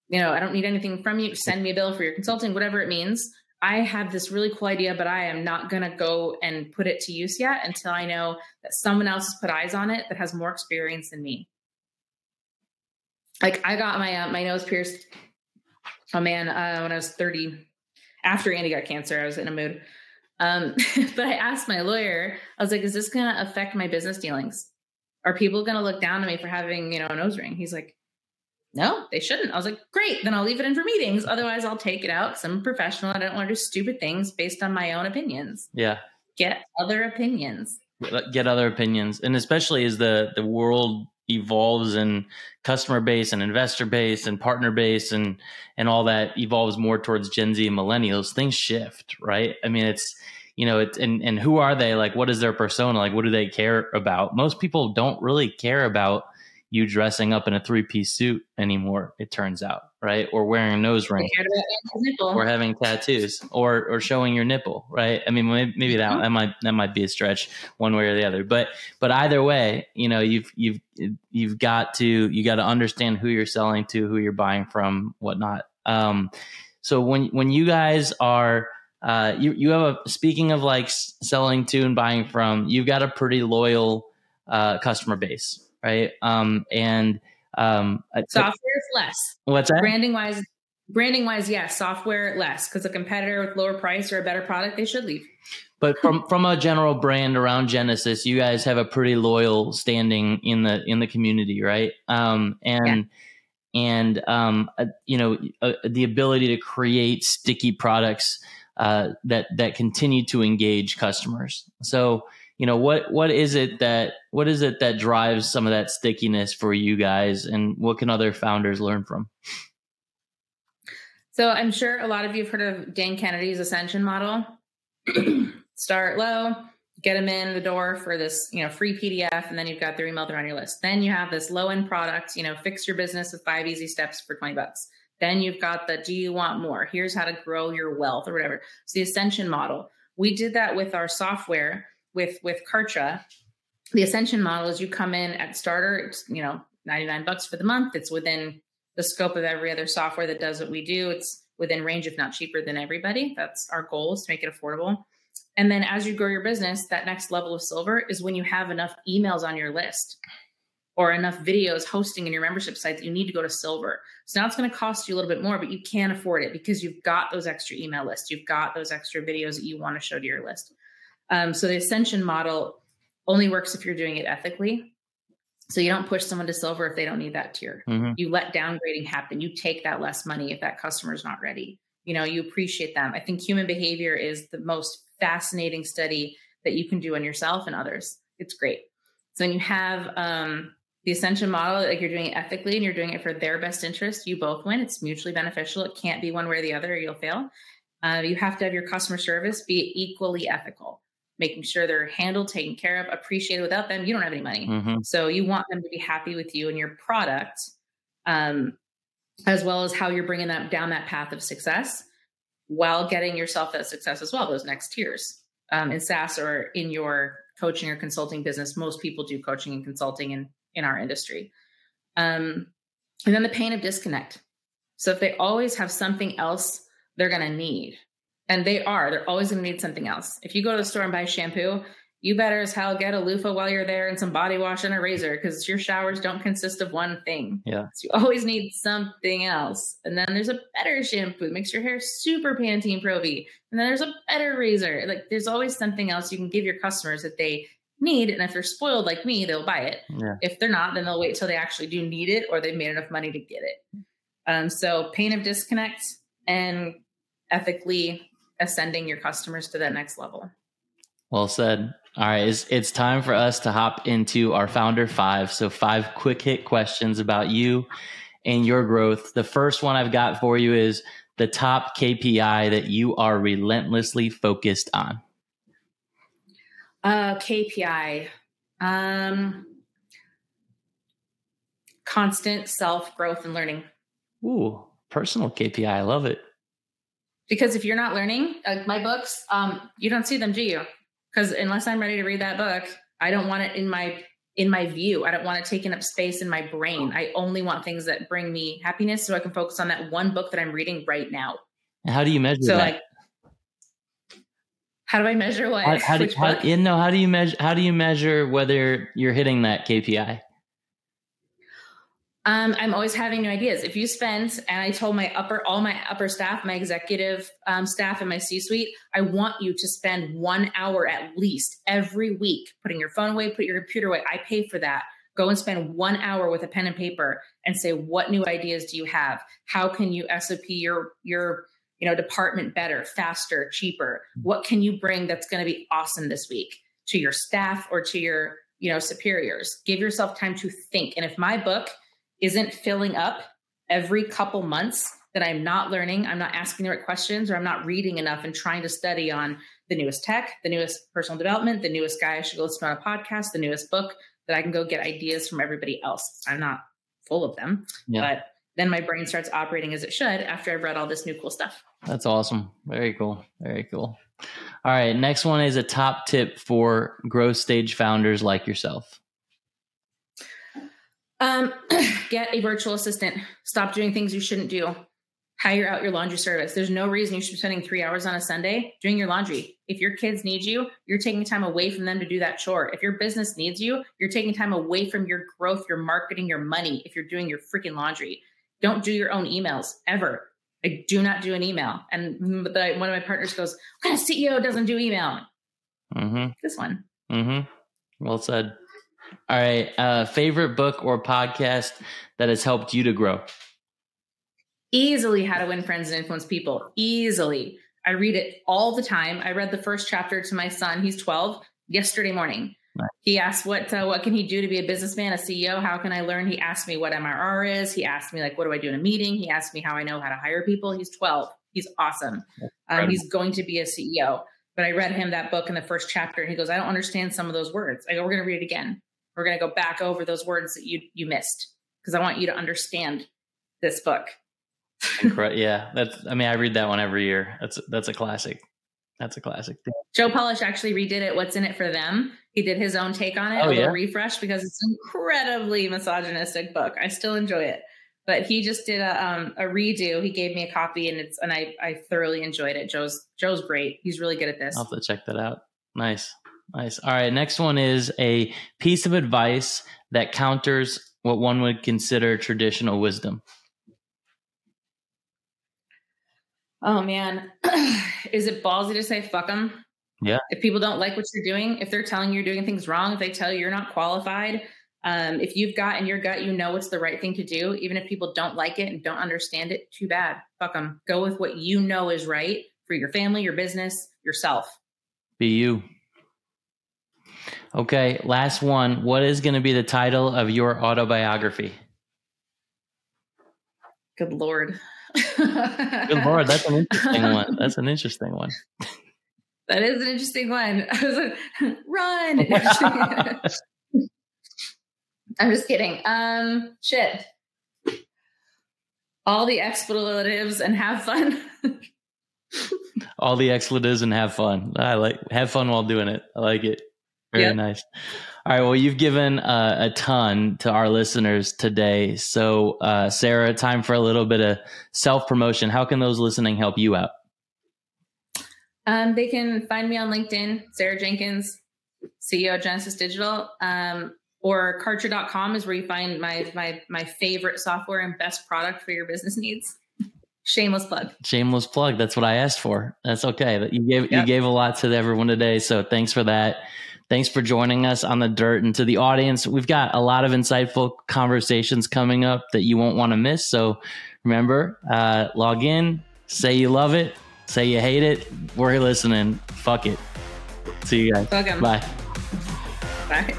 You know, I don't need anything from you. Send me a bill for your consulting, whatever it means. I have this really cool idea, but I am not going to go and put it to use yet until I know that someone else has put eyes on it that has more experience than me. Like I got my uh, my nose pierced oh man, uh, when I was 30, after Andy got cancer, I was in a mood. Um, but I asked my lawyer, I was like, is this going to affect my business dealings? Are people going to look down on me for having, you know, a nose ring? He's like, no, they shouldn't. I was like, great, then I'll leave it in for meetings. Otherwise, I'll take it out because I'm a professional. I don't want to do stupid things based on my own opinions. Yeah. Get other opinions. Get other opinions. And especially as the the world evolves and customer base and investor base and partner base and and all that evolves more towards Gen Z and millennials, things shift, right? I mean, it's you know, it's and and who are they? Like, what is their persona? Like, what do they care about? Most people don't really care about you dressing up in a three piece suit anymore. It turns out, right? Or wearing a nose ring, or having tattoos, or or showing your nipple, right? I mean, maybe that mm-hmm. that might that might be a stretch one way or the other, but but either way, you know, you've you've you've got to you got to understand who you're selling to, who you're buying from, whatnot. Um, so when when you guys are uh, you you have a speaking of like selling to and buying from, you've got a pretty loyal uh, customer base right? Um, and um, software is less. What's that? Branding wise, branding wise, yes. Software less because a competitor with lower price or a better product, they should leave. But from from a general brand around Genesis, you guys have a pretty loyal standing in the in the community, right? Um, and yeah and um, uh, you know uh, the ability to create sticky products uh, that that continue to engage customers. So you know what what is it that what is it that drives some of that stickiness for you guys and what can other founders learn from so i'm sure a lot of you have heard of dan kennedy's ascension model start low get them in the door for this you know free pdf and then you've got their email they're on your list then you have this low end product you know fix your business with five easy steps for 20 bucks Then you've got the do you want more? Here's how to grow your wealth or whatever. It's the ascension model. We did that with our software with with Kartra. The ascension model is you come in at starter, it's you know, 99 bucks for the month. It's within the scope of every other software that does what we do. It's within range, if not cheaper than everybody. That's our goal is to make it affordable. And then as you grow your business, that next level of silver is when you have enough emails on your list or enough videos hosting in your membership site that you need to go to silver. So now it's going to cost you a little bit more, but you can't afford it because you've got those extra email lists. You've got those extra videos that you want to show to your list. Um, so the ascension model only works if you're doing it ethically. So you don't push someone to silver if they don't need that tier. Mm-hmm. You let downgrading happen. You take that less money if that customer is not ready. You know, you appreciate them. I think human behavior is the most fascinating study that you can do on yourself and others. It's great. So when you have um, the ascension model, like you're doing it ethically and you're doing it for their best interest, you both win. It's mutually beneficial. It can't be one way or the other, or you'll fail. Uh, you have to have your customer service be equally ethical, making sure they're handled, taken care of, appreciated. Without them, you don't have any money. Mm-hmm. So you want them to be happy with you and your product, um, as well as how you're bringing them down that path of success while getting yourself that success as well, those next tiers. Um, in SaaS or in your coaching or consulting business, most people do coaching and consulting in in our industry. Um, and then the pain of disconnect. So if they always have something else they're going to need, and they are, they're always going to need something else. If you go to the store and buy shampoo, you better as hell get a loofah while you're there and some body wash and a razor because your showers don't consist of one thing. Yeah. So you always need something else. And then there's a better shampoo, it makes your hair super Pantene Pro V. And then there's a better razor. Like there's always something else you can give your customers that they need. And if they're spoiled like me, they'll buy it. Yeah. If they're not, then they'll wait till they actually do need it or they've made enough money to get it. Um, so pain of disconnect and ethically ascending your customers to that next level. Well said. All right, it's, it's time for us to hop into our founder five. So, five quick hit questions about you and your growth. The first one I've got for you is the top KPI that you are relentlessly focused on. Uh, KPI. Um, constant self growth and learning. Ooh, personal KPI. I love it. Because if you're not learning, like my books, um, you don't see them, do you? Because unless I'm ready to read that book, I don't want it in my in my view. I don't want it taking up space in my brain. I only want things that bring me happiness, so I can focus on that one book that I'm reading right now. How do you measure so, that? Like, how do I measure what? How, how do how, know? How do you measure? How do you measure whether you're hitting that KPI? Um, I'm always having new ideas. If you spend, and I told my upper, all my upper staff, my executive um, staff, and my C-suite, I want you to spend one hour at least every week putting your phone away, put your computer away. I pay for that. Go and spend one hour with a pen and paper and say, what new ideas do you have? How can you SOP your your you know department better faster cheaper what can you bring that's going to be awesome this week to your staff or to your you know superiors give yourself time to think and if my book isn't filling up every couple months that i'm not learning i'm not asking the right questions or i'm not reading enough and trying to study on the newest tech the newest personal development the newest guy i should go listen to on a podcast the newest book that i can go get ideas from everybody else i'm not full of them yeah. but then my brain starts operating as it should after I've read all this new cool stuff. That's awesome. Very cool. Very cool. All right. Next one is a top tip for growth stage founders like yourself. Um, get a virtual assistant. Stop doing things you shouldn't do. Hire out your laundry service. There's no reason you should be spending three hours on a Sunday doing your laundry. If your kids need you, you're taking time away from them to do that chore. If your business needs you, you're taking time away from your growth, your marketing, your money if you're doing your freaking laundry. Don't do your own emails ever. I do not do an email. And the, one of my partners goes, "What kind of CEO doesn't do email?" Mm-hmm. This one. Mm-hmm. Well said. All right. Uh, favorite book or podcast that has helped you to grow? Easily, How to Win Friends and Influence People. Easily. I read it all the time. I read the first chapter to my son. He's 12 yesterday morning. He asked what uh, what can he do to be a businessman, a CEO? How can I learn? He asked me what MRR is. He asked me like what do I do in a meeting? He asked me how I know how to hire people. He's 12. He's awesome. Um, he's going to be a CEO. But I read him that book in the first chapter, and he goes, "I don't understand some of those words." I go, "We're going to read it again. We're going to go back over those words that you you missed because I want you to understand this book." Yeah, that's. I mean, I read that one every year. That's that's a classic. That's a classic. Joe Polish actually redid it. What's in it for them? He did his own take on it, Oh, a yeah? refresh because it's an incredibly misogynistic book. I still enjoy it, but he just did a um, a redo. He gave me a copy, and it's and I I thoroughly enjoyed it. Joe's Joe's great. He's really good at this. I'll have to check that out. Nice, nice. All right, next one is a piece of advice that counters what one would consider traditional wisdom. Oh man, is it ballsy to say fuck them? Yeah. If people don't like what you're doing, if they're telling you you're doing things wrong, if they tell you you're not qualified, um, if you've got in your gut, you know it's the right thing to do, even if people don't like it and don't understand it, too bad. Fuck them. Go with what you know is right for your family, your business, yourself. Be you. Okay, last one. What is going to be the title of your autobiography? Good lord. Good lord, that's an interesting one. That's an interesting one. That is an interesting one. I was like, run. I'm just kidding. Um, shit. All the expletives and have fun. All the expletives and have fun. I like have fun while doing it. I like it. Very Yep. nice. All right. Well, you've given uh, a ton to our listeners today. So, uh, Sarah, time for a little bit of self promotion. How can those listening help you out? Um, they can find me on LinkedIn, Sarah Jenkins, CEO of Genesis Digital, um, or Kartra.com is where you find my my my favorite software and best product for your business needs. Shameless plug. Shameless plug. That's what I asked for. That's okay. You gave you gave a lot to everyone today. So thanks for that. Thanks for joining us on the dirt and to the audience. We've got a lot of insightful conversations coming up that you won't want to miss. So remember, uh, log in, say you love it, say you hate it. We're listening. Fuck it. See you guys. Fuck 'em. Bye. Bye.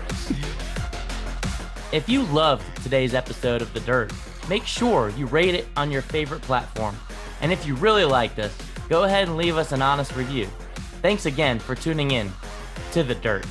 If you loved today's episode of The Dirt, make sure you rate it on your favorite platform. And if you really liked us, go ahead and leave us an honest review. Thanks again for tuning in to The Dirt.